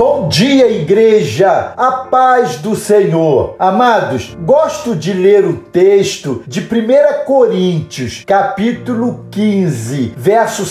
Bom dia, igreja! A paz do Senhor. Amados, gosto de ler o texto de 1 Coríntios, capítulo 15, verso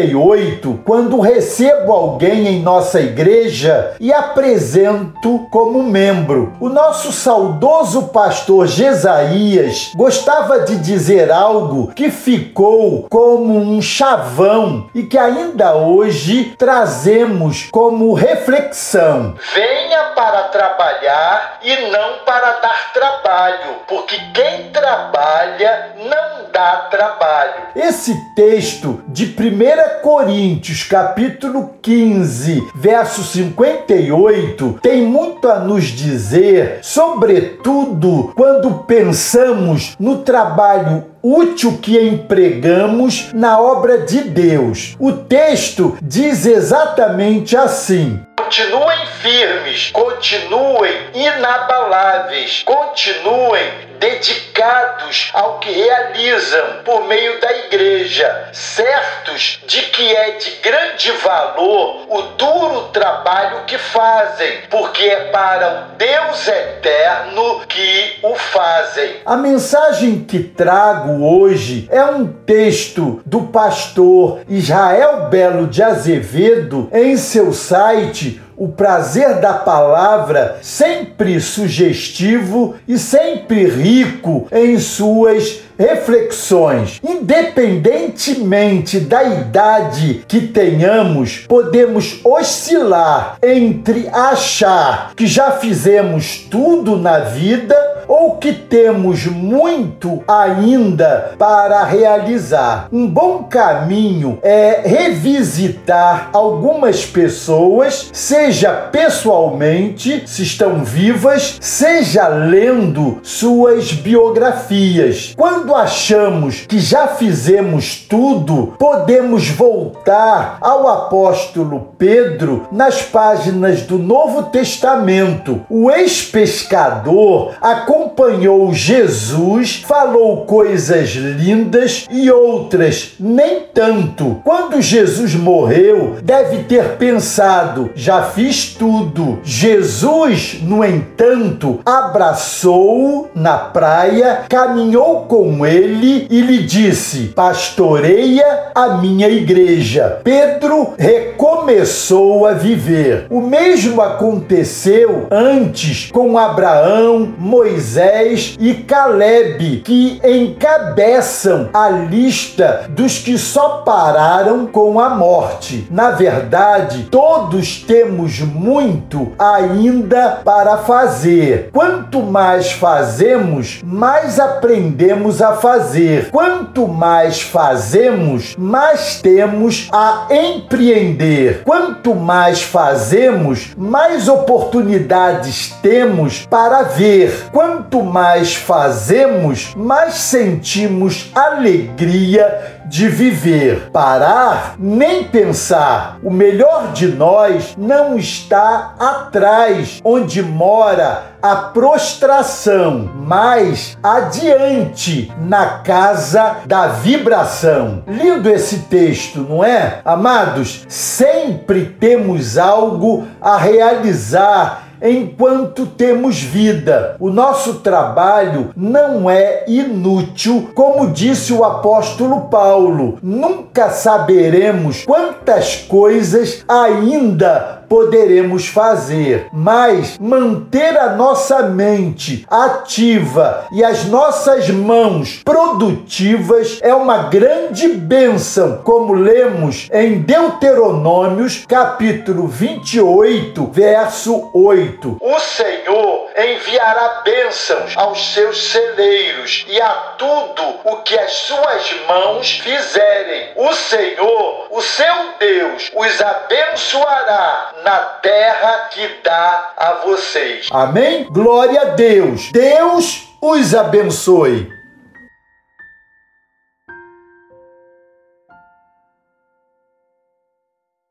58, quando recebo alguém em nossa igreja e apresento como membro. O nosso saudoso pastor Jesaías gostava de dizer algo que ficou como um chavão e que ainda hoje trazemos como reflexão. Venha para trabalhar e não para dar trabalho, porque quem trabalha não dá trabalho. Esse texto de 1 Coríntios, capítulo 15, verso 58, tem muito a nos dizer, sobretudo quando pensamos no trabalho útil que empregamos na obra de Deus. O texto diz exatamente assim: Continuem firmes, continuem inabaláveis, continuem dedicados ao que realizam por meio da igreja, certos de que é de grande valor o duro trabalho que fazem, porque é para o Deus eterno que o fazem. A mensagem que trago hoje é um texto do pastor Israel Belo de Azevedo em seu site o prazer da palavra, sempre sugestivo e sempre rico em suas reflexões. Independentemente da idade que tenhamos, podemos oscilar entre achar que já fizemos tudo na vida ou que temos muito ainda para realizar. Um bom caminho é revisitar algumas pessoas, seja pessoalmente, se estão vivas, seja lendo suas biografias. Quando achamos que já fizemos tudo, podemos voltar ao apóstolo Pedro nas páginas do Novo Testamento. O ex-pescador acompanhou acompanhou Jesus, falou coisas lindas e outras nem tanto. Quando Jesus morreu, deve ter pensado: já fiz tudo. Jesus, no entanto, abraçou-o na praia, caminhou com ele e lhe disse: Pastoreia a minha igreja. Pedro recomeçou a viver. O mesmo aconteceu antes com Abraão, Moisés Moisés e Caleb, que encabeçam a lista dos que só pararam com a morte. Na verdade, todos temos muito ainda para fazer. Quanto mais fazemos, mais aprendemos a fazer. Quanto mais fazemos, mais temos a empreender. Quanto mais fazemos, mais oportunidades temos para ver. Quanto quanto mais fazemos, mais sentimos alegria de viver. Parar, nem pensar. O melhor de nós não está atrás, onde mora a prostração, mas adiante, na casa da vibração. Lindo esse texto, não é? Amados, sempre temos algo a realizar enquanto temos vida. O nosso trabalho não é inútil, como disse o apóstolo Paulo. Nunca saberemos quantas coisas ainda poderemos fazer, mas manter a nossa mente ativa e as nossas mãos produtivas é uma grande bênção, como lemos em Deuteronômios, capítulo 28, verso 8. O Senhor enviará bênçãos aos seus celeiros e a tudo o que as suas mãos fizerem. O Senhor, o seu Deus, os abençoará na terra que dá a vocês. Amém? Glória a Deus. Deus os abençoe.